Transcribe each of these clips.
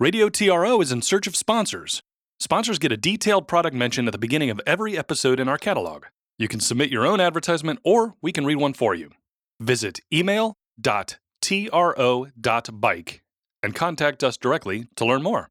Radio TRO is in search of sponsors. Sponsors get a detailed product mention at the beginning of every episode in our catalog. You can submit your own advertisement or we can read one for you. Visit email.tro.bike and contact us directly to learn more.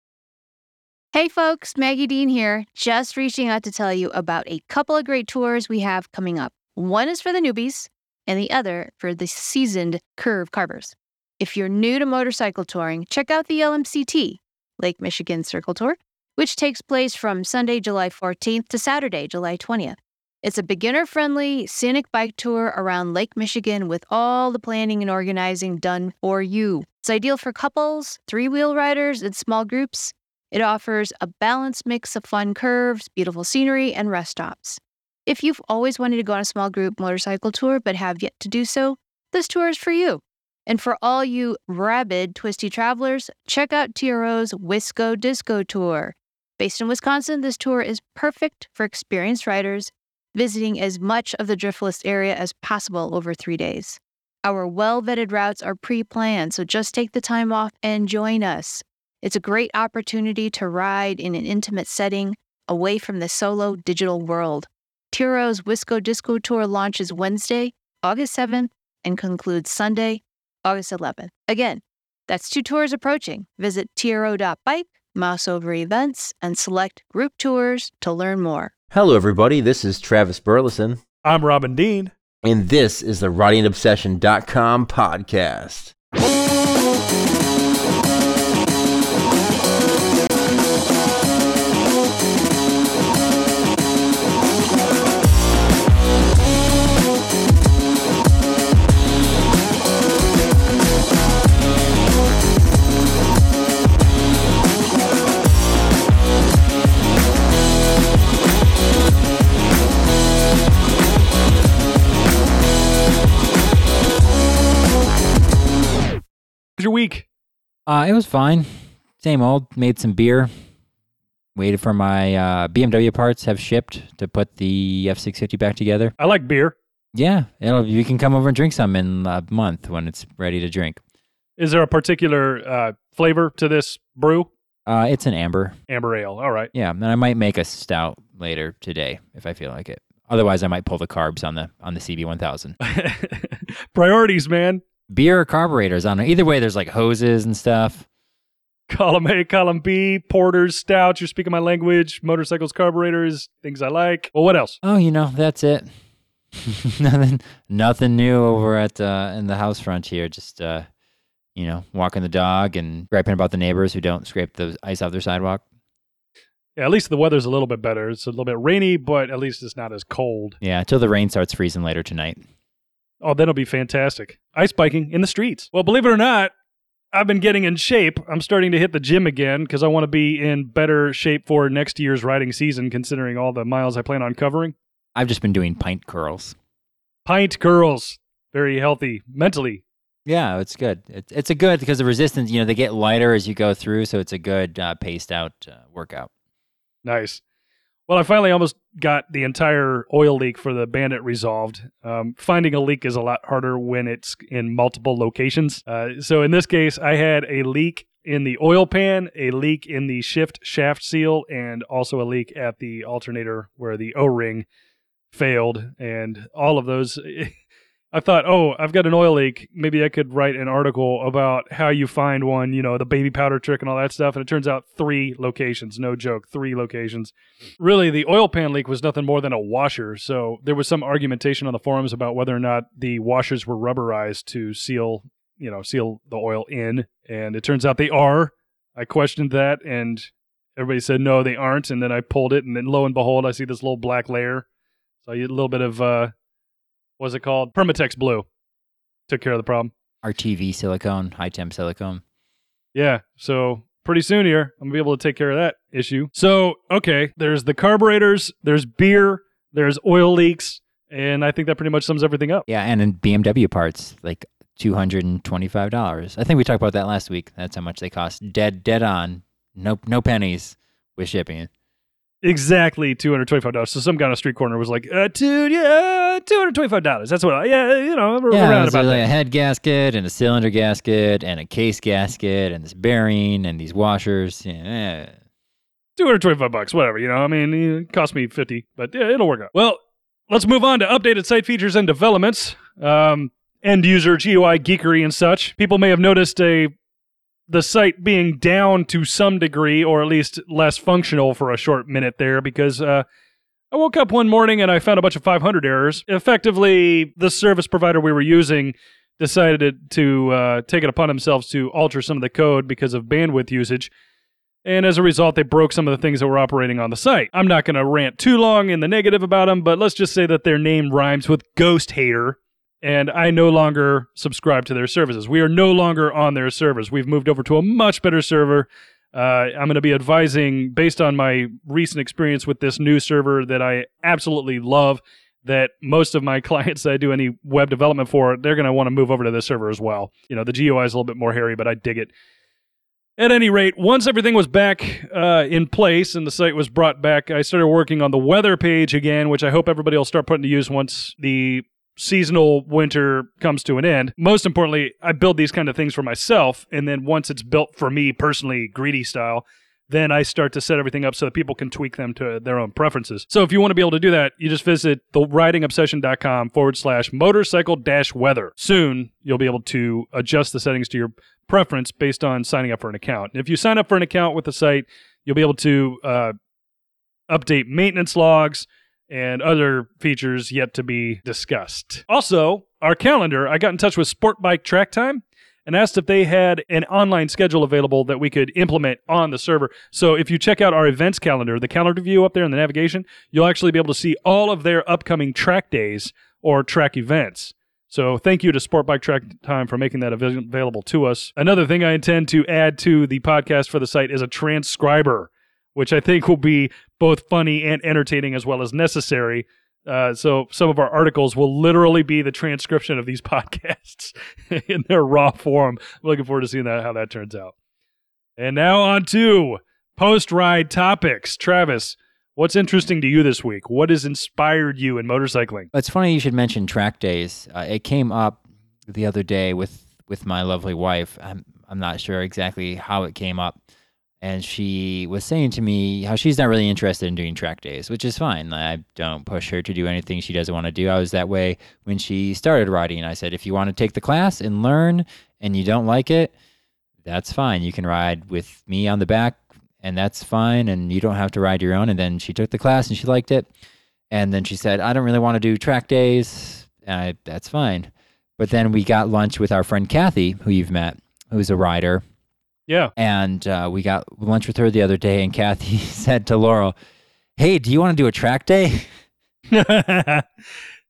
Hey folks, Maggie Dean here, just reaching out to tell you about a couple of great tours we have coming up. One is for the newbies, and the other for the seasoned curve carvers. If you're new to motorcycle touring, check out the LMCT, Lake Michigan Circle Tour, which takes place from Sunday, July 14th to Saturday, July 20th. It's a beginner friendly, scenic bike tour around Lake Michigan with all the planning and organizing done for you. It's ideal for couples, three wheel riders, and small groups. It offers a balanced mix of fun curves, beautiful scenery, and rest stops. If you've always wanted to go on a small group motorcycle tour but have yet to do so, this tour is for you. And for all you rabid, twisty travelers, check out TRO's Wisco Disco Tour. Based in Wisconsin, this tour is perfect for experienced riders visiting as much of the Driftless area as possible over three days. Our well vetted routes are pre planned, so just take the time off and join us. It's a great opportunity to ride in an intimate setting away from the solo digital world. TRO's Wisco Disco Tour launches Wednesday, August 7th, and concludes Sunday, August 11th. Again, that's two tours approaching. Visit tro.bike, mouse over events, and select group tours to learn more. Hello, everybody. This is Travis Burleson, I'm Robin Dean. and this is the RidingObsession.com podcast. Uh, it was fine. Same old. Made some beer. Waited for my uh, BMW parts have shipped to put the F650 back together. I like beer. Yeah, it'll, you can come over and drink some in a month when it's ready to drink. Is there a particular uh, flavor to this brew? Uh, it's an amber. Amber ale. All right. Yeah, and I might make a stout later today if I feel like it. Otherwise, I might pull the carbs on the on the CB1000. Priorities, man. Beer or carburetors on it. Either way, there's like hoses and stuff. Column A, column B, porters, stouts. You're speaking my language. Motorcycles, carburetors, things I like. Well, what else? Oh, you know, that's it. nothing, nothing new over at uh, in the house front here. Just uh, you know, walking the dog and griping about the neighbors who don't scrape the ice off their sidewalk. Yeah, at least the weather's a little bit better. It's a little bit rainy, but at least it's not as cold. Yeah, until the rain starts freezing later tonight. Oh, that'll be fantastic. Ice biking in the streets. Well, believe it or not, I've been getting in shape. I'm starting to hit the gym again because I want to be in better shape for next year's riding season, considering all the miles I plan on covering. I've just been doing pint curls. Pint curls. very healthy mentally. Yeah, it's good. It's it's a good because the resistance, you know, they get lighter as you go through, so it's a good uh, paced out uh, workout. Nice. Well, I finally almost got the entire oil leak for the Bandit resolved. Um, finding a leak is a lot harder when it's in multiple locations. Uh, so in this case, I had a leak in the oil pan, a leak in the shift shaft seal, and also a leak at the alternator where the O ring failed. And all of those, I thought, oh, I've got an oil leak. Maybe I could write an article about how you find one, you know, the baby powder trick and all that stuff. And it turns out three locations, no joke, three locations. Really, the oil pan leak was nothing more than a washer. So there was some argumentation on the forums about whether or not the washers were rubberized to seal, you know, seal the oil in. And it turns out they are. I questioned that and everybody said no, they aren't. And then I pulled it, and then lo and behold, I see this little black layer. So a little bit of uh, what's it called? Permatex Blue. Took care of the problem. RTV silicone, high temp silicone. Yeah. So pretty soon here, I'm gonna be able to take care of that issue. So okay, there's the carburetors, there's beer, there's oil leaks, and I think that pretty much sums everything up. Yeah, and in BMW parts, like two hundred and twenty-five dollars. I think we talked about that last week. That's how much they cost. Dead, dead on. No, no pennies with shipping. Exactly two hundred twenty five dollars. So some guy on a street corner was like, uh, "Dude, yeah, two hundred twenty five dollars. That's what. I, yeah, you know, we're Yeah, around about like that." a head gasket and a cylinder gasket and a case gasket and this bearing and these washers. Yeah. Two hundred twenty-five bucks, whatever. You know, I mean, it cost me fifty, but yeah, it'll work out. Well, let's move on to updated site features and developments. Um, end user GUI geekery and such. People may have noticed a the site being down to some degree, or at least less functional for a short minute there, because uh, I woke up one morning and I found a bunch of 500 errors. Effectively, the service provider we were using decided to uh, take it upon themselves to alter some of the code because of bandwidth usage. And as a result, they broke some of the things that were operating on the site. I'm not going to rant too long in the negative about them, but let's just say that their name rhymes with Ghost Hater, and I no longer subscribe to their services. We are no longer on their servers. We've moved over to a much better server. Uh, I'm going to be advising, based on my recent experience with this new server that I absolutely love, that most of my clients that I do any web development for, they're going to want to move over to this server as well. You know, the GUI is a little bit more hairy, but I dig it. At any rate, once everything was back uh, in place and the site was brought back, I started working on the weather page again, which I hope everybody will start putting to use once the seasonal winter comes to an end. Most importantly, I build these kind of things for myself, and then once it's built for me personally, greedy style, then I start to set everything up so that people can tweak them to their own preferences. So if you want to be able to do that, you just visit theridingobsession.com forward slash motorcycle dash weather. Soon, you'll be able to adjust the settings to your preference based on signing up for an account. If you sign up for an account with the site, you'll be able to uh, update maintenance logs and other features yet to be discussed. Also, our calendar, I got in touch with Sport Bike Track Time and asked if they had an online schedule available that we could implement on the server. So if you check out our events calendar, the calendar view up there in the navigation, you'll actually be able to see all of their upcoming track days or track events. So thank you to Sport Bike Track Time for making that available to us. Another thing I intend to add to the podcast for the site is a transcriber, which I think will be both funny and entertaining as well as necessary. Uh, so some of our articles will literally be the transcription of these podcasts in their raw form. I'm looking forward to seeing that how that turns out. And now on to post ride topics. Travis, what's interesting to you this week? What has inspired you in motorcycling? It's funny you should mention track days. Uh, it came up the other day with with my lovely wife. I'm I'm not sure exactly how it came up, and she was saying to me how she's not really interested in doing track days, which is fine. I don't push her to do anything she doesn't want to do. I was that way when she started riding. I said, if you want to take the class and learn, and you don't like it, that's fine. You can ride with me on the back, and that's fine. And you don't have to ride your own. And then she took the class and she liked it. And then she said, I don't really want to do track days. I, that's fine. But then we got lunch with our friend Kathy, who you've met, who's a rider. Yeah. And uh, we got lunch with her the other day. And Kathy said to Laurel, Hey, do you want to do a track day?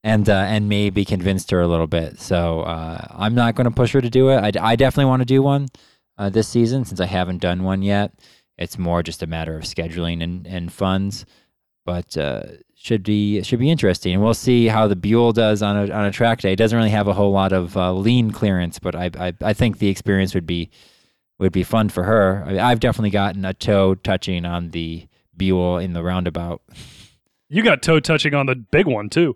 and uh, and maybe convinced her a little bit. So uh, I'm not going to push her to do it. I, I definitely want to do one uh, this season since I haven't done one yet. It's more just a matter of scheduling and, and funds, but uh, should be should be interesting. And we'll see how the Buell does on a on a track day. It doesn't really have a whole lot of uh, lean clearance, but I, I I think the experience would be would be fun for her. I mean, I've definitely gotten a toe touching on the Buell in the roundabout. you got toe touching on the big one too.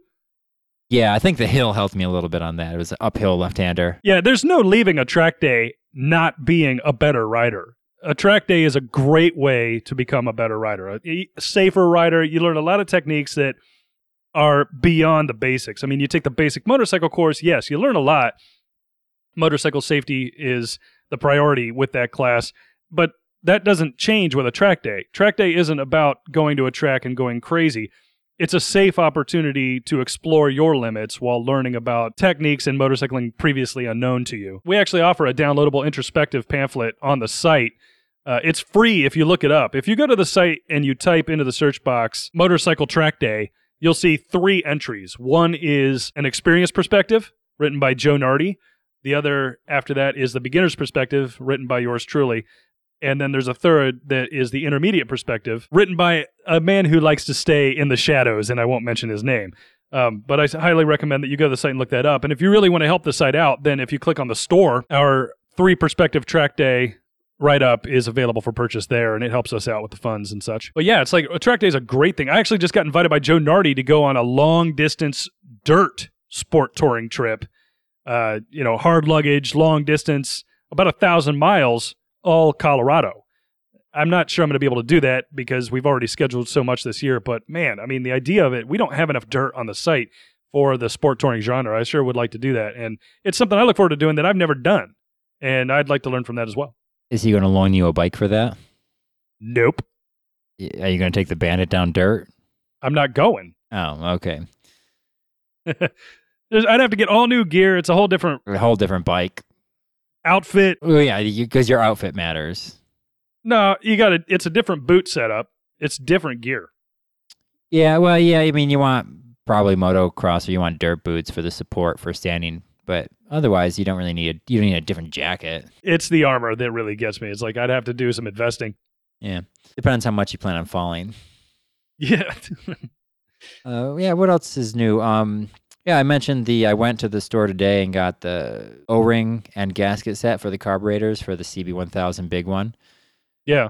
Yeah, I think the hill helped me a little bit on that. It was an uphill left-hander. Yeah, there's no leaving a track day not being a better rider. A track day is a great way to become a better rider, a a safer rider. You learn a lot of techniques that are beyond the basics. I mean, you take the basic motorcycle course, yes, you learn a lot. Motorcycle safety is the priority with that class, but that doesn't change with a track day. Track day isn't about going to a track and going crazy. It's a safe opportunity to explore your limits while learning about techniques in motorcycling previously unknown to you. We actually offer a downloadable introspective pamphlet on the site. Uh, it's free if you look it up. If you go to the site and you type into the search box motorcycle track day, you'll see three entries. One is an experience perspective written by Joe Nardi. The other after that is the beginner's perspective written by yours truly. And then there's a third that is the intermediate perspective, written by a man who likes to stay in the shadows, and I won't mention his name. Um, but I highly recommend that you go to the site and look that up. And if you really want to help the site out, then if you click on the store, our three perspective track day write up is available for purchase there, and it helps us out with the funds and such. But yeah, it's like a track day is a great thing. I actually just got invited by Joe Nardi to go on a long distance dirt sport touring trip. Uh, you know, hard luggage, long distance, about a thousand miles, all Colorado. I'm not sure I'm going to be able to do that because we've already scheduled so much this year. But man, I mean, the idea of it, we don't have enough dirt on the site for the sport touring genre. I sure would like to do that. And it's something I look forward to doing that I've never done. And I'd like to learn from that as well. Is he going to loan you a bike for that? Nope. Are you going to take the Bandit down dirt? I'm not going. Oh, okay. There's, I'd have to get all new gear. It's a whole different A whole different bike. outfit. Oh yeah, because your outfit matters. No, you got to, it's a different boot setup. It's different gear. Yeah, well, yeah. I mean, you want probably motocross or you want dirt boots for the support for standing, but otherwise, you don't really need a you don't need a different jacket. It's the armor that really gets me. It's like I'd have to do some investing. Yeah, depends how much you plan on falling. Yeah. Uh, yeah. What else is new? Um, yeah, I mentioned the. I went to the store today and got the O-ring and gasket set for the carburetors for the CB1000 big one. yeah.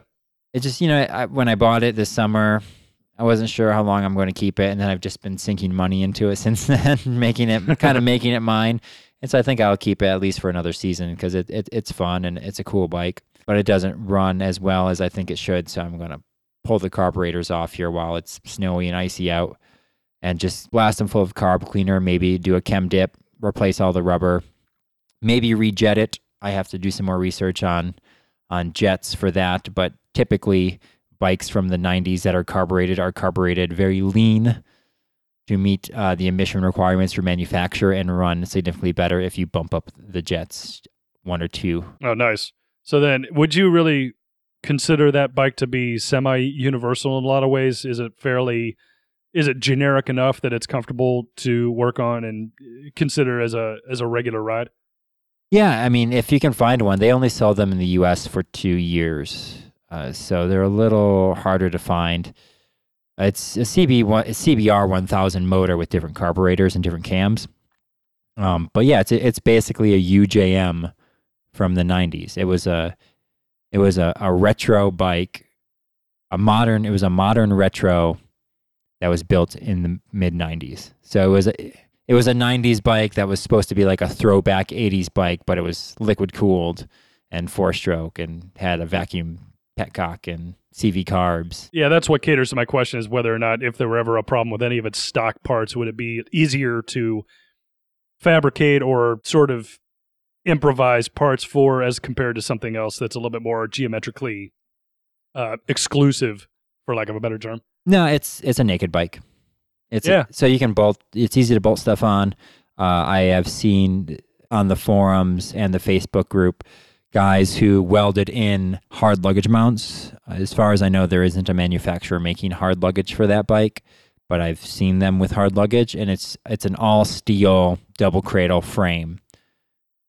It just you know I, when I bought it this summer, I wasn't sure how long I'm going to keep it, and then I've just been sinking money into it since then, making it kind of making it mine. And so I think I'll keep it at least for another season because it, it it's fun and it's a cool bike, but it doesn't run as well as I think it should. So I'm going to pull the carburetors off here while it's snowy and icy out, and just blast them full of carb cleaner. Maybe do a chem dip, replace all the rubber, maybe rejet it. I have to do some more research on on jets for that, but typically bikes from the 90s that are carbureted are carbureted very lean to meet uh, the emission requirements for manufacture and run significantly better if you bump up the jets one or two. Oh, nice. So then, would you really consider that bike to be semi-universal in a lot of ways? Is it fairly, is it generic enough that it's comfortable to work on and consider as a as a regular ride? Yeah, I mean, if you can find one, they only sell them in the U.S. for two years, uh, so they're a little harder to find. It's a CB one, CBR 1000 motor with different carburetors and different cams. Um, but yeah, it's it's basically a UJM from the 90s. It was a it was a, a retro bike, a modern. It was a modern retro that was built in the mid 90s. So it was a, it was a 90s bike that was supposed to be like a throwback 80s bike, but it was liquid cooled and four stroke and had a vacuum petcock and CV carbs. Yeah, that's what caters to my question: is whether or not, if there were ever a problem with any of its stock parts, would it be easier to fabricate or sort of improvise parts for as compared to something else that's a little bit more geometrically uh, exclusive, for lack of a better term? No, it's it's a naked bike. It's Yeah. so you can bolt. It's easy to bolt stuff on. Uh, I have seen on the forums and the Facebook group guys who welded in hard luggage mounts. As far as I know, there isn't a manufacturer making hard luggage for that bike, but I've seen them with hard luggage, and it's it's an all steel double cradle frame.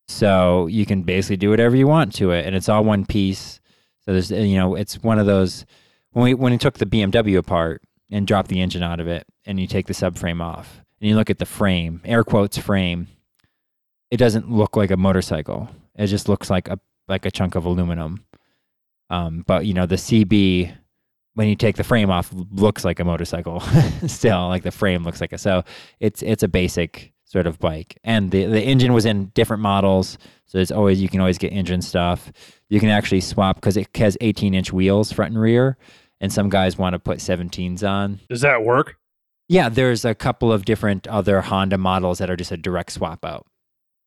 So you can basically do whatever you want to it, and it's all one piece. So there's you know it's one of those when we when we took the BMW apart and dropped the engine out of it, and you take the subframe off, and you look at the frame, air quotes frame, it doesn't look like a motorcycle. It just looks like a like a chunk of aluminum. Um, but you know the CB, when you take the frame off, looks like a motorcycle. Still, like the frame looks like a so it's it's a basic sort of bike, and the the engine was in different models, so it's always you can always get engine stuff. You can actually swap because it has 18 inch wheels front and rear, and some guys want to put 17s on. Does that work? Yeah, there's a couple of different other Honda models that are just a direct swap out.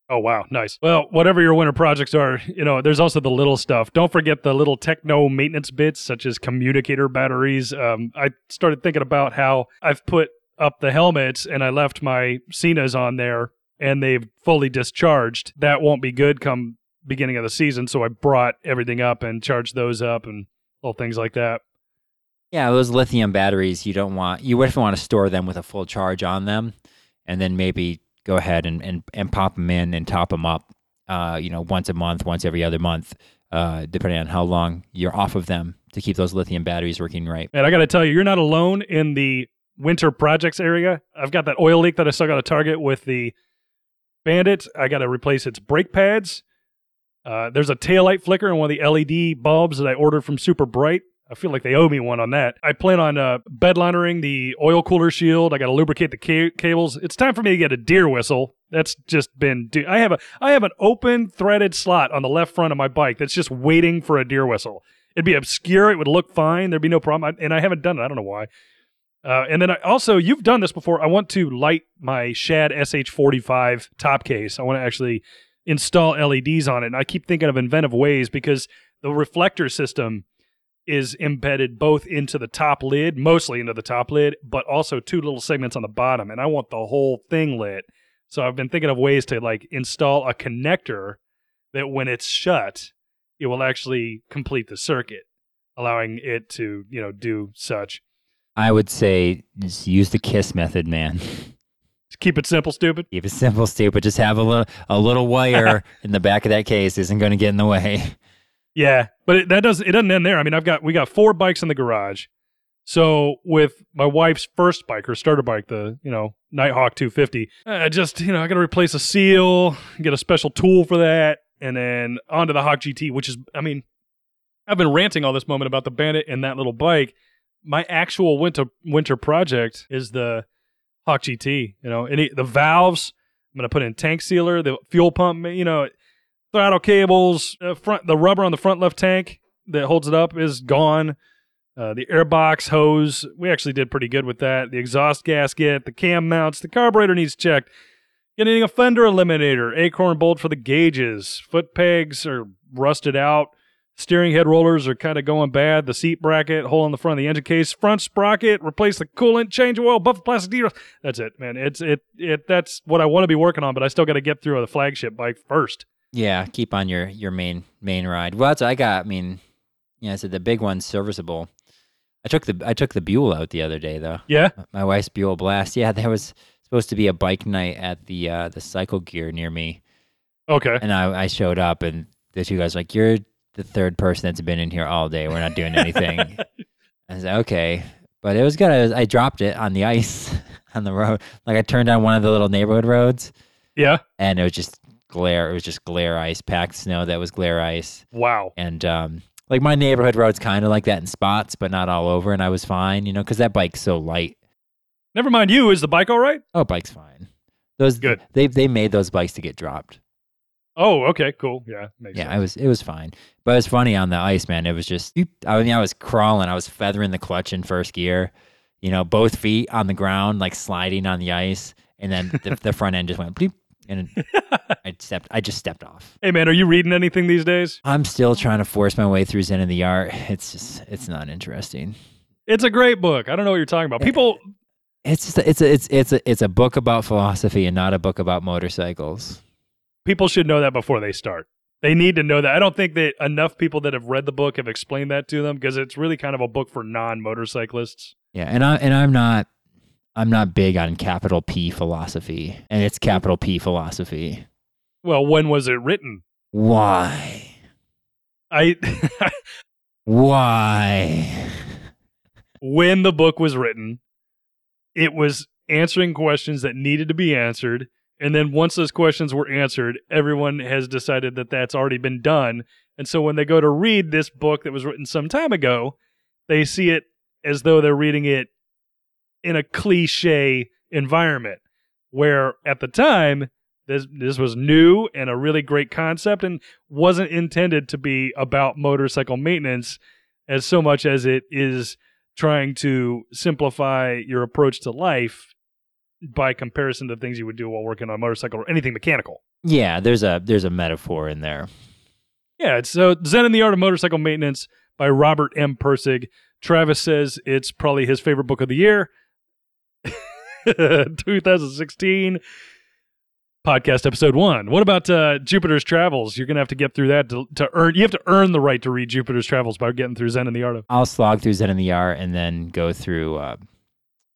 Oh wow, nice. Well, whatever your winter projects are, you know, there's also the little stuff. Don't forget the little techno maintenance bits, such as communicator batteries. Um, I started thinking about how I've put up the helmets and I left my Senas on there, and they've fully discharged. That won't be good come beginning of the season, so I brought everything up and charged those up and little things like that. Yeah, those lithium batteries you don't want. You would want to store them with a full charge on them, and then maybe go ahead and and, and pop them in and top them up. Uh, you know, once a month, once every other month, uh, depending on how long you're off of them to keep those lithium batteries working right. And I got to tell you, you're not alone in the winter projects area. I've got that oil leak that I still got to target with the Bandit. I got to replace its brake pads. Uh, there's a taillight flicker in one of the LED bulbs that I ordered from Super Bright. I feel like they owe me one on that. I plan on uh, bedlinering the oil cooler shield. I got to lubricate the ca- cables. It's time for me to get a deer whistle. That's just been. I have a I have an open threaded slot on the left front of my bike that's just waiting for a deer whistle. It'd be obscure. It would look fine. There'd be no problem. I, and I haven't done it. I don't know why. Uh, and then I, also, you've done this before. I want to light my Shad SH45 top case. I want to actually install LEDs on it. And I keep thinking of inventive ways because the reflector system is embedded both into the top lid, mostly into the top lid, but also two little segments on the bottom. And I want the whole thing lit. So I've been thinking of ways to like install a connector that when it's shut, it will actually complete the circuit, allowing it to, you know, do such. I would say just use the kiss method, man. Just keep it simple, stupid. Keep it simple, stupid. Just have a little a little wire in the back of that case isn't going to get in the way. Yeah, but it, that doesn't it doesn't end there. I mean, I've got we got four bikes in the garage. So with my wife's first bike, her starter bike, the you know Nighthawk 250, I just you know I got to replace a seal, get a special tool for that, and then onto the Hawk GT, which is I mean, I've been ranting all this moment about the Bandit and that little bike. My actual winter winter project is the Hawk GT. You know, any the valves. I'm gonna put in tank sealer, the fuel pump. You know, throttle cables, uh, front the rubber on the front left tank that holds it up is gone. Uh, the airbox hose, we actually did pretty good with that. The exhaust gasket, the cam mounts, the carburetor needs checked. Getting a fender eliminator, acorn bolt for the gauges, foot pegs are rusted out. Steering head rollers are kind of going bad. The seat bracket, hole in the front of the engine case, front sprocket, replace the coolant, change oil, buff the plastic details. That's it, man. It's it it. That's what I want to be working on, but I still got to get through the flagship bike first. Yeah, keep on your your main main ride. Well, that's what I got. I mean, yeah, I said the big one's serviceable. I took the I took the Buell out the other day though. Yeah, My wife's Buell Blast. Yeah, there was supposed to be a bike night at the uh, the Cycle Gear near me, okay. and I I showed up, and the two guys were like, "You're the third person that's been in here all day. We're not doing anything." I said, "Okay," but it was good. I, was, I dropped it on the ice on the road. Like I turned on one of the little neighborhood roads, Yeah. and it was just glare. It was just glare ice, packed snow that was glare ice. Wow. And um, like my neighborhood road's kind of like that in spots, but not all over. And I was fine, you know, because that bike's so light. Never mind you. Is the bike all right? Oh, bike's fine. Those Good. They they made those bikes to get dropped. Oh, okay, cool. Yeah, makes Yeah, sense. I was it was fine, but it was funny on the ice, man. It was just I mean I was crawling, I was feathering the clutch in first gear, you know, both feet on the ground, like sliding on the ice, and then the, the front end just went bleep, and I stepped. I just stepped off. Hey, man, are you reading anything these days? I'm still trying to force my way through Zen in the Art. It's just it's not interesting. It's a great book. I don't know what you're talking about. People, It's just it's a, it's it's a, it's a book about philosophy and not a book about motorcycles. people should know that before they start. They need to know that. I don't think that enough people that have read the book have explained that to them because it's really kind of a book for non-motorcyclists. Yeah, and I and I'm not I'm not big on capital P philosophy, and it's capital P philosophy. Well, when was it written? Why? I Why? when the book was written, it was answering questions that needed to be answered. And then once those questions were answered, everyone has decided that that's already been done. And so when they go to read this book that was written some time ago, they see it as though they're reading it in a cliche environment where at the time this this was new and a really great concept and wasn't intended to be about motorcycle maintenance as so much as it is trying to simplify your approach to life by comparison to things you would do while working on a motorcycle or anything mechanical. Yeah, there's a there's a metaphor in there. Yeah, it's so Zen and the Art of Motorcycle Maintenance by Robert M. Pirsig. Travis says it's probably his favorite book of the year. 2016 podcast episode one. What about uh, Jupiter's Travels? You're gonna have to get through that to, to earn. You have to earn the right to read Jupiter's Travels by getting through Zen and the Art of. I'll slog through Zen in the Art and then go through. Uh,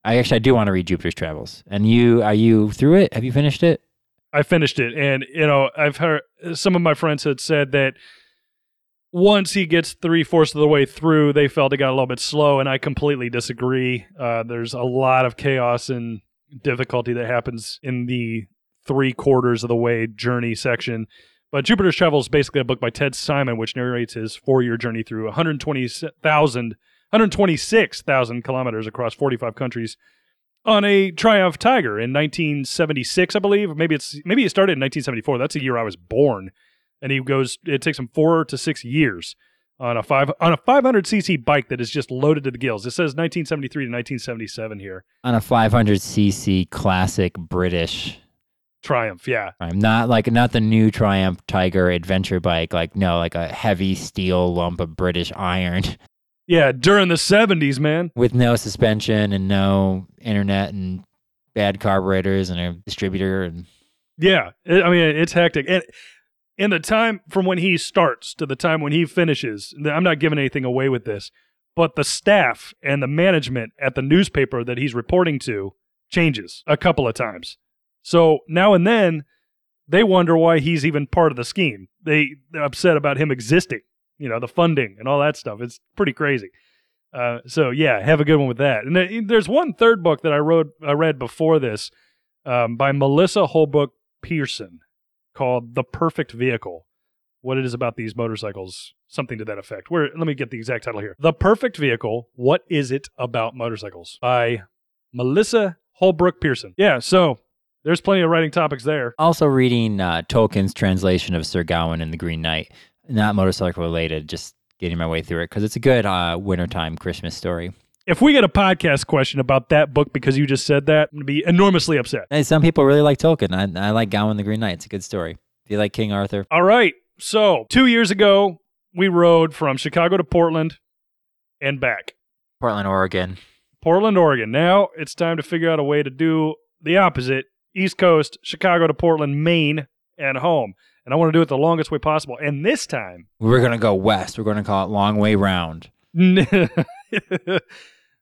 I actually I do want to read Jupiter's Travels. And you are you through it? Have you finished it? I finished it, and you know, I've heard some of my friends had said that once he gets three fourths of the way through, they felt it got a little bit slow, and I completely disagree. Uh, there's a lot of chaos and difficulty that happens in the three quarters of the way journey section, But Jupiter's Travel is basically a book by Ted Simon, which narrates his four year journey through 120,000, 126,000 kilometers across 45 countries on a Triumph Tiger in 1976, I believe. Maybe it's maybe it started in 1974. That's the year I was born. And he goes. It takes him four to six years on a five on a 500cc bike that is just loaded to the gills. It says 1973 to 1977 here. On a 500cc classic British Triumph, yeah. I'm not like not the new Triumph Tiger adventure bike. Like no, like a heavy steel lump of British iron Yeah, during the 70s, man. with no suspension and no internet and bad carburetors and a distributor and Yeah, I mean it's hectic. And in the time from when he starts to the time when he finishes, I'm not giving anything away with this, but the staff and the management at the newspaper that he's reporting to changes a couple of times. So now and then they wonder why he's even part of the scheme. They they're upset about him existing, you know, the funding and all that stuff. It's pretty crazy. Uh, so yeah, have a good one with that. And there's one third book that I wrote, I read before this, um, by Melissa Holbrook Pearson, called "The Perfect Vehicle." What it is about these motorcycles, something to that effect. Where let me get the exact title here: "The Perfect Vehicle: What is it about motorcycles?" by Melissa Holbrook Pearson. Yeah, so there's plenty of writing topics there. also reading uh, Tolkien's translation of Sir Gawain and the Green Knight. Not motorcycle related, just getting my way through it because it's a good uh, wintertime Christmas story. If we get a podcast question about that book because you just said that, I'm gonna be enormously upset. And some people really like Tolkien. I, I like Gawain the Green Knight. It's a good story. Do you like King Arthur, All right. So two years ago, we rode from Chicago to Portland and back. Portland, Oregon. Portland, Oregon. Now it's time to figure out a way to do the opposite East Coast, Chicago to Portland, Maine, and home. And I want to do it the longest way possible. And this time, We're gonna go west. We're gonna call it Long Way Round.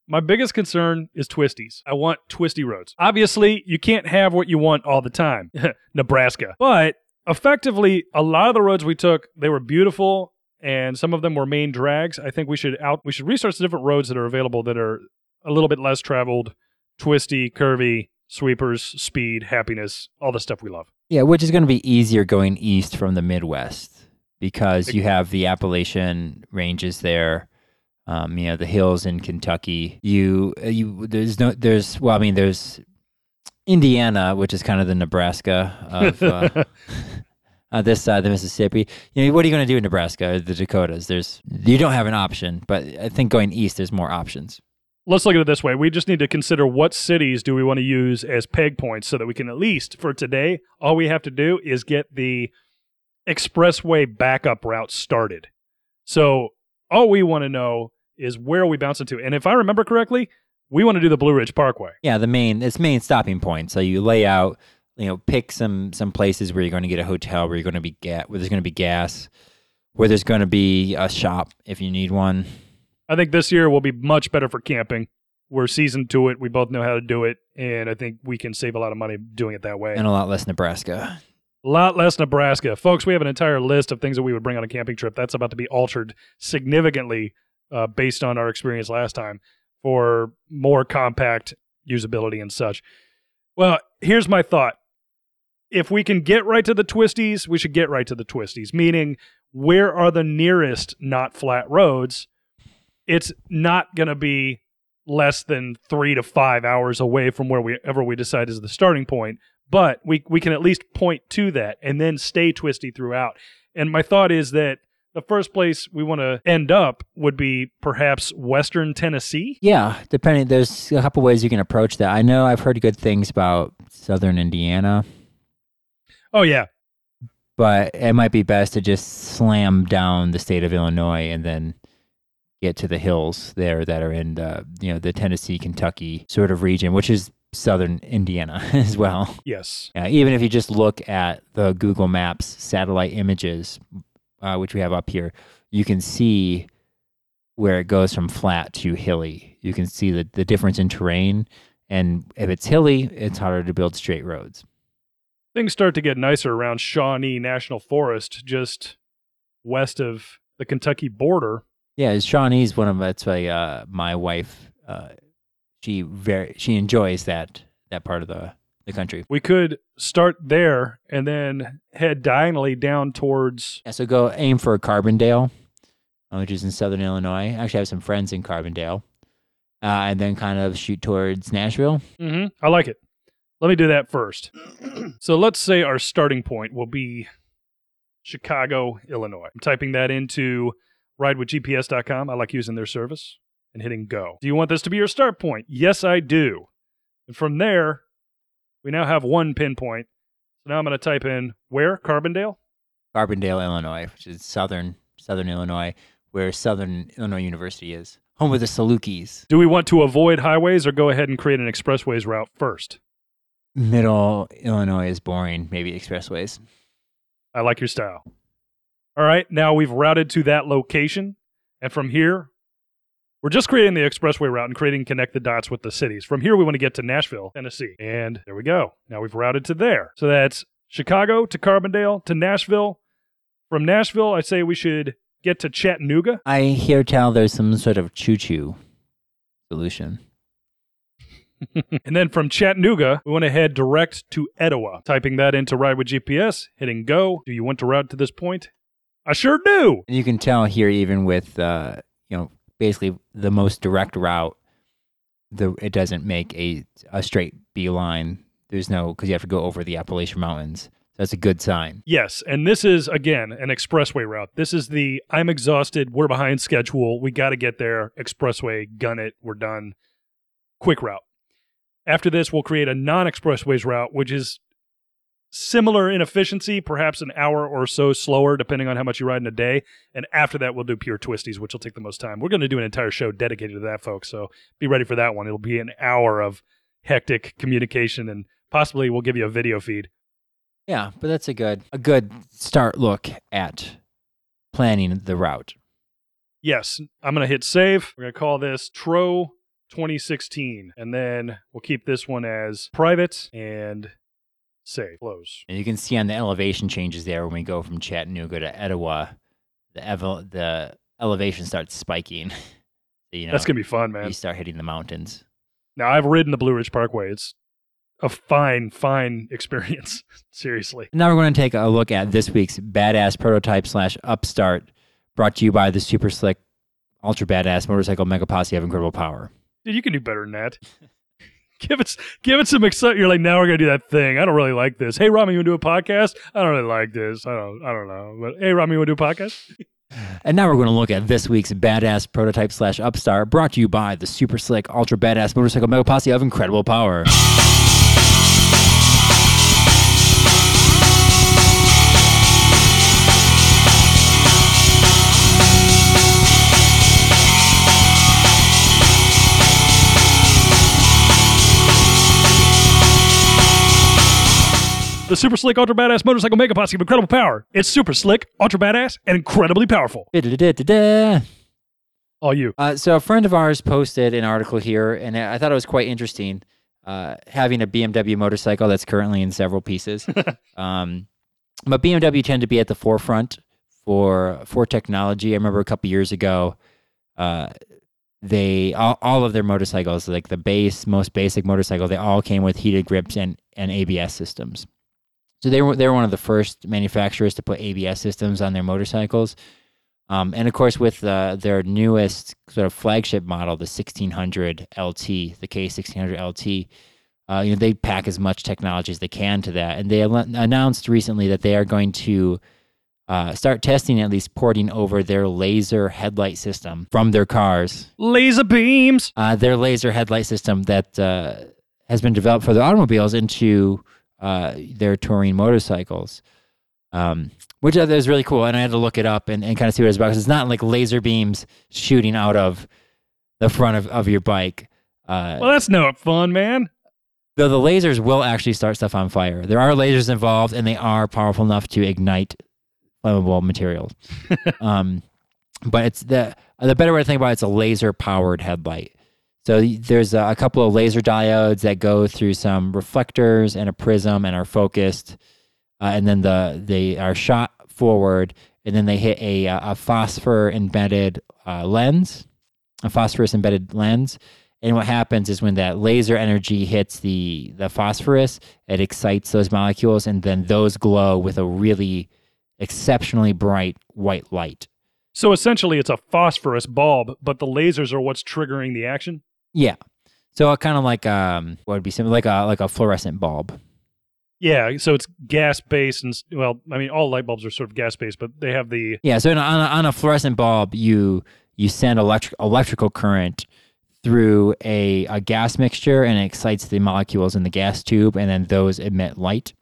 my biggest concern is twisties. I want twisty roads. Obviously, you can't have what you want all the time. Nebraska. But effectively, a lot of the roads we took, they were beautiful and some of them were main drags. I think we should out we should research the different roads that are available that are a little bit less traveled, twisty, curvy, sweepers, speed, happiness, all the stuff we love. Yeah, which is gonna be easier going east from the Midwest because you have the Appalachian ranges there. Um, you know the hills in Kentucky. You uh, you there's no there's well I mean there's Indiana, which is kind of the Nebraska of uh, uh, this side of the Mississippi. You know, what are you going to do in Nebraska or the Dakotas? There's you don't have an option, but I think going east, there's more options. let's look at it this way. We just need to consider what cities do we want to use as peg points so that we can at least for today, all we have to do is get the expressway backup route started. So all we want to know is where are we bouncing to? And if I remember correctly, we want to do the Blue Ridge Parkway. Yeah, the main it's main stopping point. So you lay out, you know, pick some some places where you're going to get a hotel, where you're going to be ga- where there's going to be gas, where there's going to be a shop if you need one. I think this year will be much better for camping. We're seasoned to it. We both know how to do it. And I think we can save a lot of money doing it that way. and a lot less Nebraska. A lot less Nebraska. Folks, we have an entire list of things that we would bring on a camping trip. That's about to be altered significantly uh, based on our experience last time for more compact usability and such. Well, here's my thought. If we can get right to the twisties, we should get right to the twisties, meaning where are the nearest not flat roads? It's not going to be less than three to five hours away from where we ever we decide is the starting point but we we can at least point to that and then stay twisty throughout. And my thought is that the first place we want to end up would be perhaps Western Tennessee. Yeah, depending. There's a couple ways you can approach that. I know I've heard good things about Southern Indiana, Oh yeah, but it might be best to just slam down the state of Illinois and then get to the hills there that are in the you know the Tennessee Kentucky sort of region, which is southern Indiana as well. yes, Yeah, even if you just look at the Google Maps satellite images, uh, which we have up here, you can see where it goes from flat to hilly. You can see the, the difference in terrain. And if it's hilly, it's harder to build straight roads. things start to get nicer around Shawnee National Forest, just west of the Kentucky border. Yeah, Shawnee's one of that's why uh, my wife uh, she very she enjoys that that part of the the country. We could start there and then head diagonally down towards. Yeah, so go aim for Carbondale, uh, which is in southern Illinois. Actually, I have some friends in Carbondale. Uh, and then kind of shoot towards Nashville. Mm-hmm. I like it. Let me do that first. so let's say our starting point will be Chicago, Illinois. I'm typing that into ridewithgps.com. I like using their service and hitting go. Do you want this to be your start point? Yes, I do. And from there, we now have one pinpoint. So now I'm going to type in where? Carbondale? Carbondale, Illinois, which is southern southern Illinois, where Southern Illinois University is. Home of the Salukis. Do we want to avoid highways or go ahead and create an expressways route first? Middle Illinois is boring, maybe expressways. I like your style. All right, now we've routed to that location. And from here, we're just creating the expressway route and creating connect the dots with the cities. From here, we want to get to Nashville, Tennessee. And there we go. Now we've routed to there. So that's Chicago to Carbondale to Nashville. From Nashville, I say we should get to Chattanooga. I hear tell there's some sort of choo choo solution. and then from Chattanooga, we want to head direct to Etowah. Typing that into Ride with GPS, hitting go. Do you want to route to this point? I sure do. And you can tell here, even with uh, you know, basically the most direct route, the it doesn't make a a straight beeline. There's no because you have to go over the Appalachian Mountains. That's a good sign. Yes, and this is again an expressway route. This is the I'm exhausted, we're behind schedule, we got to get there. Expressway, gun it, we're done. Quick route. After this, we'll create a non-expressways route, which is similar in efficiency, perhaps an hour or so slower, depending on how much you ride in a day. And after that, we'll do pure twisties, which will take the most time. We're going to do an entire show dedicated to that, folks. So be ready for that one. It'll be an hour of hectic communication, and possibly we'll give you a video feed. Yeah, but that's a good a good start look at planning the route. Yes, I'm going to hit save. We're going to call this Tro 2016, and then we'll keep this one as private and save. Close. And you can see on the elevation changes there when we go from Chattanooga to Etowah, the evel- the elevation starts spiking. you know, That's going to be fun, man. you start hitting the mountains. Now, I've ridden the Blue Ridge Parkway. It's a fine, fine experience. Seriously. Now we're going to take a look at this week's badass prototype slash upstart, brought to you by the super slick, ultra badass motorcycle mega posse of incredible power. Dude, you can do better than that. give it, give it some excitement. You're like, now we're gonna do that thing. I don't really like this. Hey, Rami, you want to do a podcast? I don't really like this. I don't, I don't know. But hey, Rami, you want to do a podcast? And now we're going to look at this week's badass prototype slash upstart, brought to you by the super slick, ultra badass motorcycle mega posse of incredible power. The super slick, ultra badass motorcycle mega posse of incredible power. It's super slick, ultra badass, and incredibly powerful. Da-da-da-da-da. All you. Uh, so a friend of ours posted an article here, and I thought it was quite interesting. Uh, having a BMW motorcycle that's currently in several pieces, um, but BMW tend to be at the forefront for for technology. I remember a couple years ago, uh, they all, all of their motorcycles, like the base, most basic motorcycle, they all came with heated grips and and ABS systems. So they were they were one of the first manufacturers to put ABS systems on their motorcycles. Um, and of course, with uh, their newest sort of flagship model, the 1600 LT, the K1600 LT, uh, you know they pack as much technology as they can to that. And they announced recently that they are going to uh, start testing, at least porting over their laser headlight system from their cars. Laser beams. Uh, their laser headlight system that uh, has been developed for their automobiles into uh, their touring motorcycles, um, which I thought is really cool. And I had to look it up and, and kind of see what it's about 'cause it's not like laser beams shooting out of the front of, of your bike. Uh, Well, that's no fun, man. though the lasers will actually start stuff on fire. There are lasers involved, and they are powerful enough to ignite flammable materials. um, but it's the the better way to think about it, it's a laser powered headlight. So there's a, a couple of laser diodes that go through some reflectors and a prism and are focused, uh, and then the they are shot forward, and then they hit a a phosphor embedded uh, lens, a phosphorus embedded lens, And what happens is when that laser energy hits the the phosphorus, it excites those molecules, and then those glow with a really exceptionally bright white light. So essentially, it's a phosphorus bulb, but the lasers are what's triggering the action. Yeah. So kind of like um, what would be similar, like a like a fluorescent bulb. Yeah, so it's gas based, and well, I mean, all light bulbs are sort of gas based, but they have the Yeah. So on, a, on a fluorescent bulb, you you send electric electrical current through a, a gas mixture, and it excites the molecules in the gas tube, and then those emit light.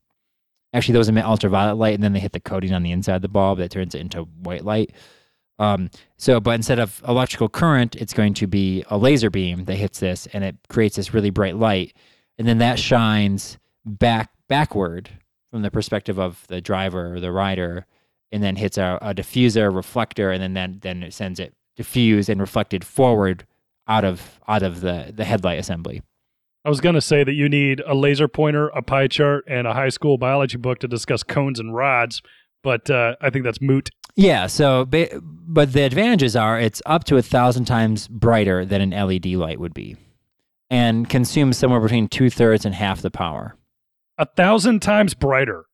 Actually, those emit ultraviolet light, and then they hit the coating on the inside of the bulb that turns it into white light. Um, so, but instead of electrical current, it's going to be a laser beam that hits this, and it creates this really bright light, and then that shines back backward from the perspective of the driver or the rider, and then hits a, a diffuser, reflector, and then, then then it sends it diffused and reflected forward out of out of the the headlight assembly. I was going to say that you need a laser pointer, a pie chart, and a high school biology book to discuss cones and rods, but uh, I think that's moot. Yeah. So, but the advantages are it's up to a thousand times brighter than an LED light would be, and consumes somewhere between two thirds and half the power. A thousand times brighter.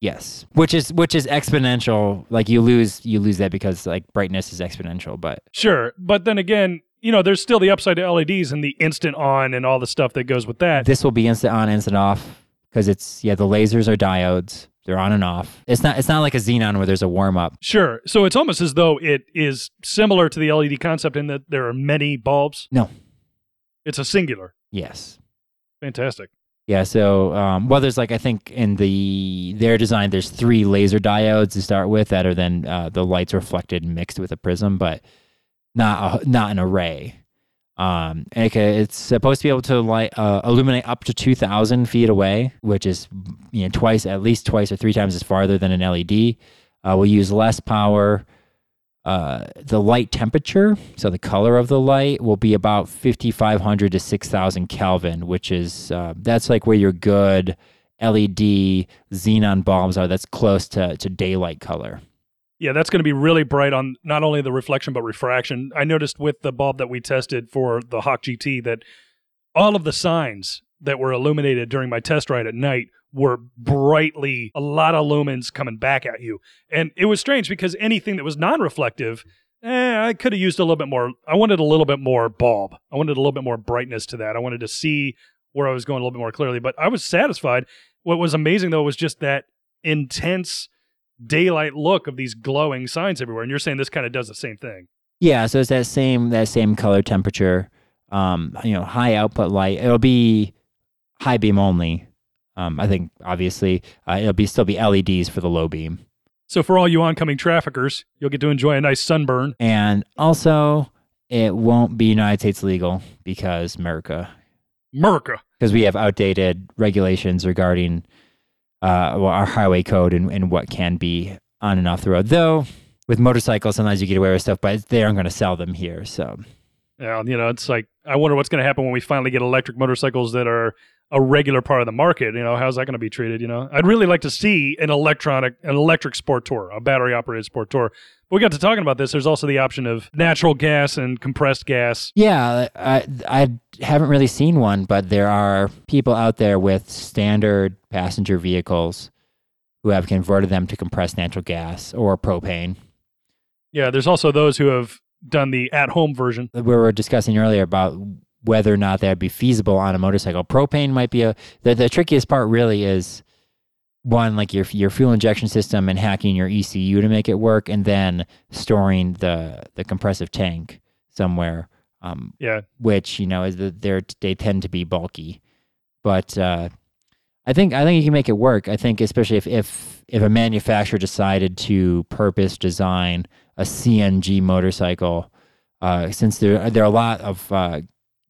Yes, which is which is exponential. Like you lose you lose that because like brightness is exponential. But Sure, but then again, you know, there's still the upside to LEDs and the instant on and all the stuff that goes with that. this will be instant on, instant off because it's yeah the lasers are diodes. They're on and off. It's not it's not like a xenon where there's a warm up. Sure. So it's almost as though it is similar to the LED concept in that there are many bulbs. No. It's a singular. Yes. Fantastic. Yeah, so um, well, there's like I think in the their design, there's three laser diodes to start with that are then uh, the lights reflected and mixed with a prism, but not a, not an array. Um, ca- it's supposed to be able to light uh, illuminate up to two thousand feet away, which is you know twice at least twice or three times as farther than an LED. Uh, we'll use less power. Uh, the light temperature, so the color of the light, will be about 5,500 to 6,000 Kelvin, which is uh, that's like where your good LED xenon bulbs are. That's close to, to daylight color. Yeah, that's going to be really bright on not only the reflection but refraction. I noticed with the bulb that we tested for the Hawk GT that all of the signs that were illuminated during my test ride at night were brightly a lot of lumens coming back at you. And it was strange because anything that was non-reflective, eh, I could have used a little bit more. I wanted a little bit more bulb. I wanted a little bit more brightness to that. I wanted to see where I was going a little bit more clearly, but I was satisfied. What was amazing though was just that intense daylight look of these glowing signs everywhere. And you're saying this kind of does the same thing. Yeah, so it's that same that same color temperature. Um, you know, high output light. It'll be high beam only. Um, I think obviously uh, it'll be still be LEDs for the low beam. So for all you oncoming traffickers, you'll get to enjoy a nice sunburn. And also, it won't be United States legal because America, Merca. because we have outdated regulations regarding uh, well, our highway code and, and what can be on and off the road. Though with motorcycles, sometimes you get away with stuff, but they aren't going to sell them here. So Yeah, you know, it's like I wonder what's going to happen when we finally get electric motorcycles that are a regular part of the market. You know, how's that going to be treated? You know, I'd really like to see an electronic, an electric sport tour, a battery operated sport tour. We got to talking about this. There's also the option of natural gas and compressed gas. yeah, I, I haven't really seen one, but there are people out there with standard passenger vehicles who have converted them to compressed natural gas or propane. Yeah, there's also those who have done the at home version. we were discussing earlier about whether or not that would be feasible on a motorcycle. Propane might be a the, the trickiest part really is one like your your fuel injection system and hacking your ECU to make it work and then storing the the compressive tank somewhere um, Yeah, which you know is that they're they tend to be bulky but uh, I think I think you can make it work. I think especially if if if a manufacturer decided to purpose design a CNG motorcycle, uh, since there there are a lot of uh,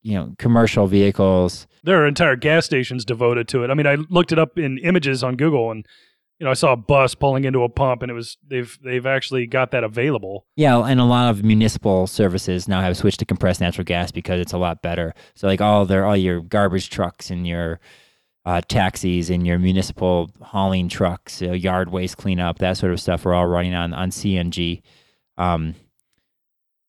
you know commercial vehicles. there are entire gas stations devoted to it. I mean, I looked it up in images on Google, and you know, I saw a bus pulling into a pump, and it was they've they've actually got that available. Yeah, and a lot of municipal services now have switched to compressed natural gas because it's a lot better. So like all their all your garbage trucks and your uh, taxis and your municipal hauling trucks, uh, yard waste cleanup, that sort of stuff are all running on on CNG. Um,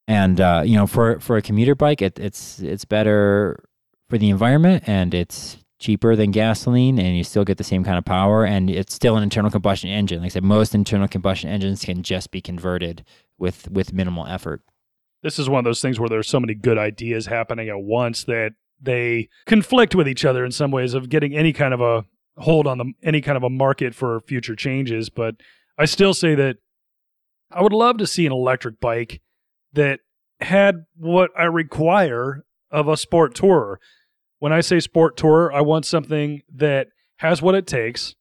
And uh, you know, for for a commuter bike, it, it's it's better for the environment, and it's cheaper than gasoline, and you still get the same kind of power, and it's still an internal combustion engine. Like I said, most internal combustion engines can just be converted with with minimal effort. This is one of those things where there's so many good ideas happening at once that they conflict with each other in some ways of getting any kind of a hold on the any kind of a market for future changes. But I still say that I would love to see an electric bike that had what I require of a sport tourer. When I say sport tourer, I want something that has what it takes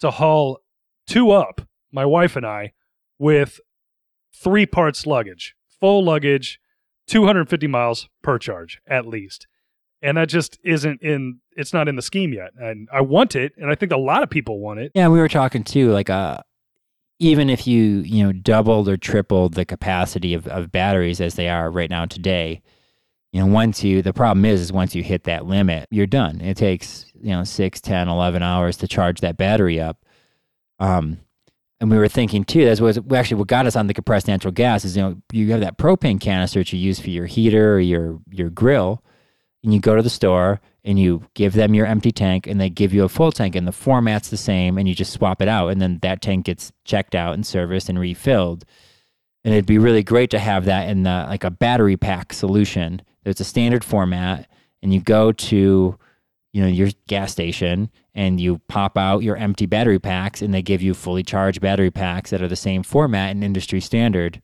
to haul two up, my wife and I, with three parts luggage, full luggage, 250 miles per charge at least. And that just isn't in it's not in the scheme yet. And I want it, and I think a lot of people want it. Yeah, we were talking too, like uh even if you, you know, doubled or tripled the capacity of, of batteries as they are right now today, you know, once you the problem is is once you hit that limit, you're done. It takes, you know, 6, 10, 11 hours to charge that battery up. Um and we were thinking too, that's what actually what got us on the compressed natural gas is you know you have that propane canister that you use for your heater or your your grill, and you go to the store and you give them your empty tank and they give you a full tank and the format's the same and you just swap it out and then that tank gets checked out and serviced and refilled. And it'd be really great to have that in the like a battery pack solution. There's a standard format and you go to you know your gas station and you pop out your empty battery packs and they give you fully charged battery packs that are the same format and industry standard.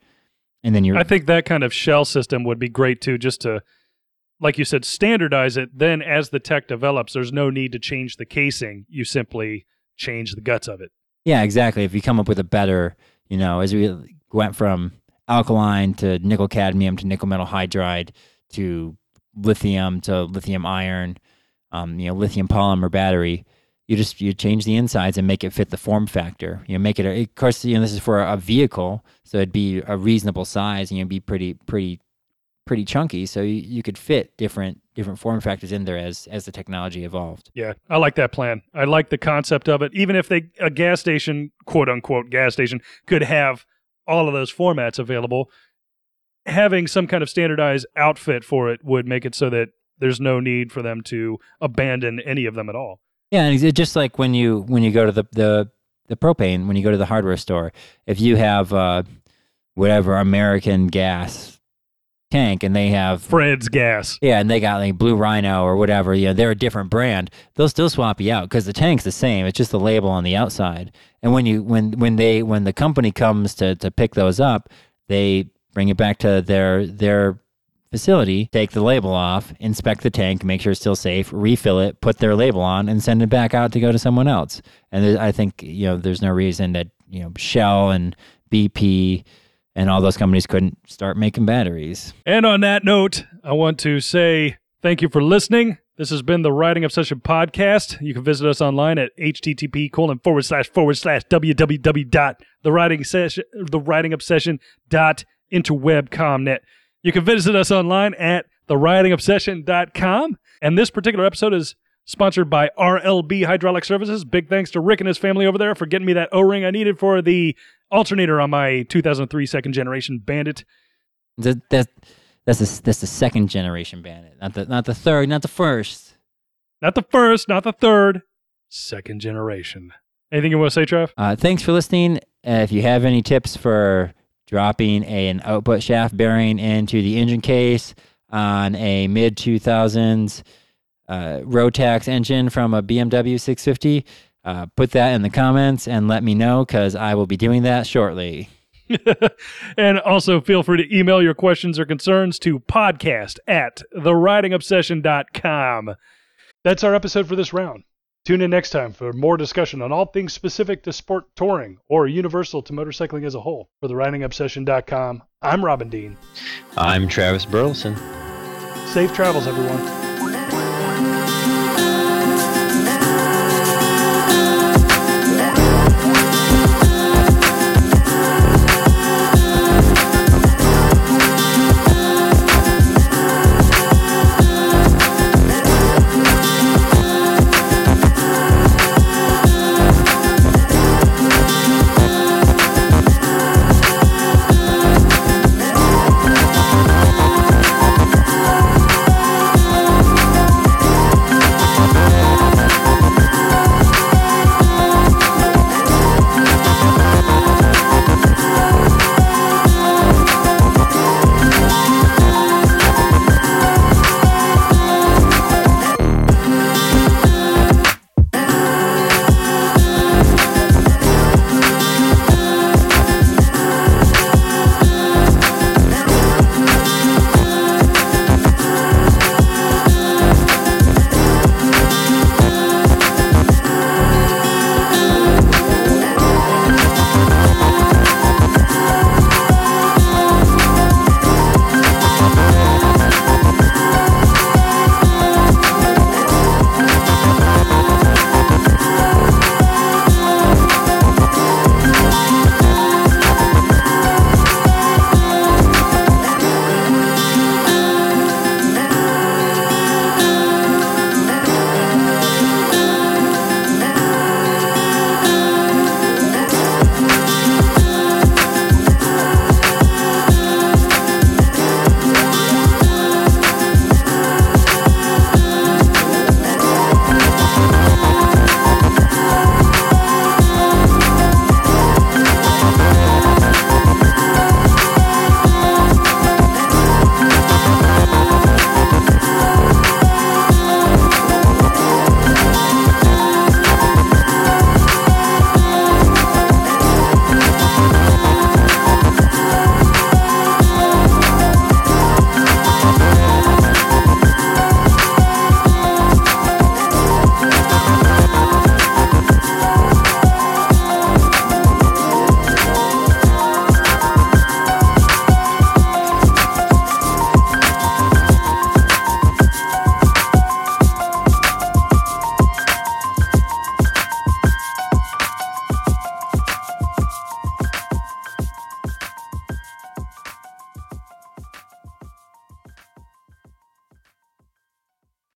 And then you're I think that kind of shell system would be great too, just to like you said, standardize it. Then, as the tech develops, there's no need to change the casing. You simply change the guts of it. Yeah, exactly. If you come up with a better, you know, as we went from alkaline to nickel cadmium to nickel metal hydride to lithium to lithium iron, um, you know, lithium polymer battery. You just you change the insides and make it fit the form factor. You know, make it. Of course, you know this is for a vehicle, so it'd be a reasonable size and you'd be pretty pretty pretty chunky, so you, you could fit different different form factors in there as as the technology evolved. Yeah, I like that plan. I like the concept of it. Even if they a gas station, quote unquote gas station, could have all of those formats available, having some kind of standardized outfit for it would make it so that there's no need for them to abandon any of them at all. Yeah, and it's just like when you when you go to the the the propane when you go to the hardware store, if you have uh, whatever American gas tank and they have Fred's gas. yeah, and they got like Blue Rhino or whatever, you know, they're a different brand. They'll still swap you out because the tank's the same. It's just the label on the outside. And when you when when they when the company comes to to pick those up, they bring it back to their their facility, take the label off, inspect the tank, make sure it's still safe, refill it, put their label on, and send it back out to go to someone else. And I think you know there's no reason that you know Shell and BP and all those companies couldn't start making batteries. And on that note, I want to say thank you for listening. This has been the Riding Obsession podcast. You can visit us online at http colon forward slash forward slash www dot the writing session the riding obsession dot interwebcomnet. You can visit us online at theridingobsession.com. And this particular episode is sponsored by RLB Hydraulic Services. Big thanks to Rick and his family over there for getting me that O-ring I needed for the alternator on my 2003 second generation Bandit. That, that that's the that's the second generation Bandit, not the not the third, not the first. Not the first, not the third, second generation. Anything you want to say, Trev? Uh, thanks for listening. Uh, if you have any tips for dropping a, an output shaft bearing into the engine case on a mid 2000s uh, Rotax engine from a BMW 650, uh, put that in the comments and let me know because I will be doing that shortly. and also feel free to email your questions or concerns to podcast at theridingobsession.com. That's our episode for this round. Tune in next time for more discussion on all things specific to sport touring or universal to motorcycling as a whole. For theridingobsession.com, I'm Robin Dean. I'm Travis Burleson. Safe travels, everyone.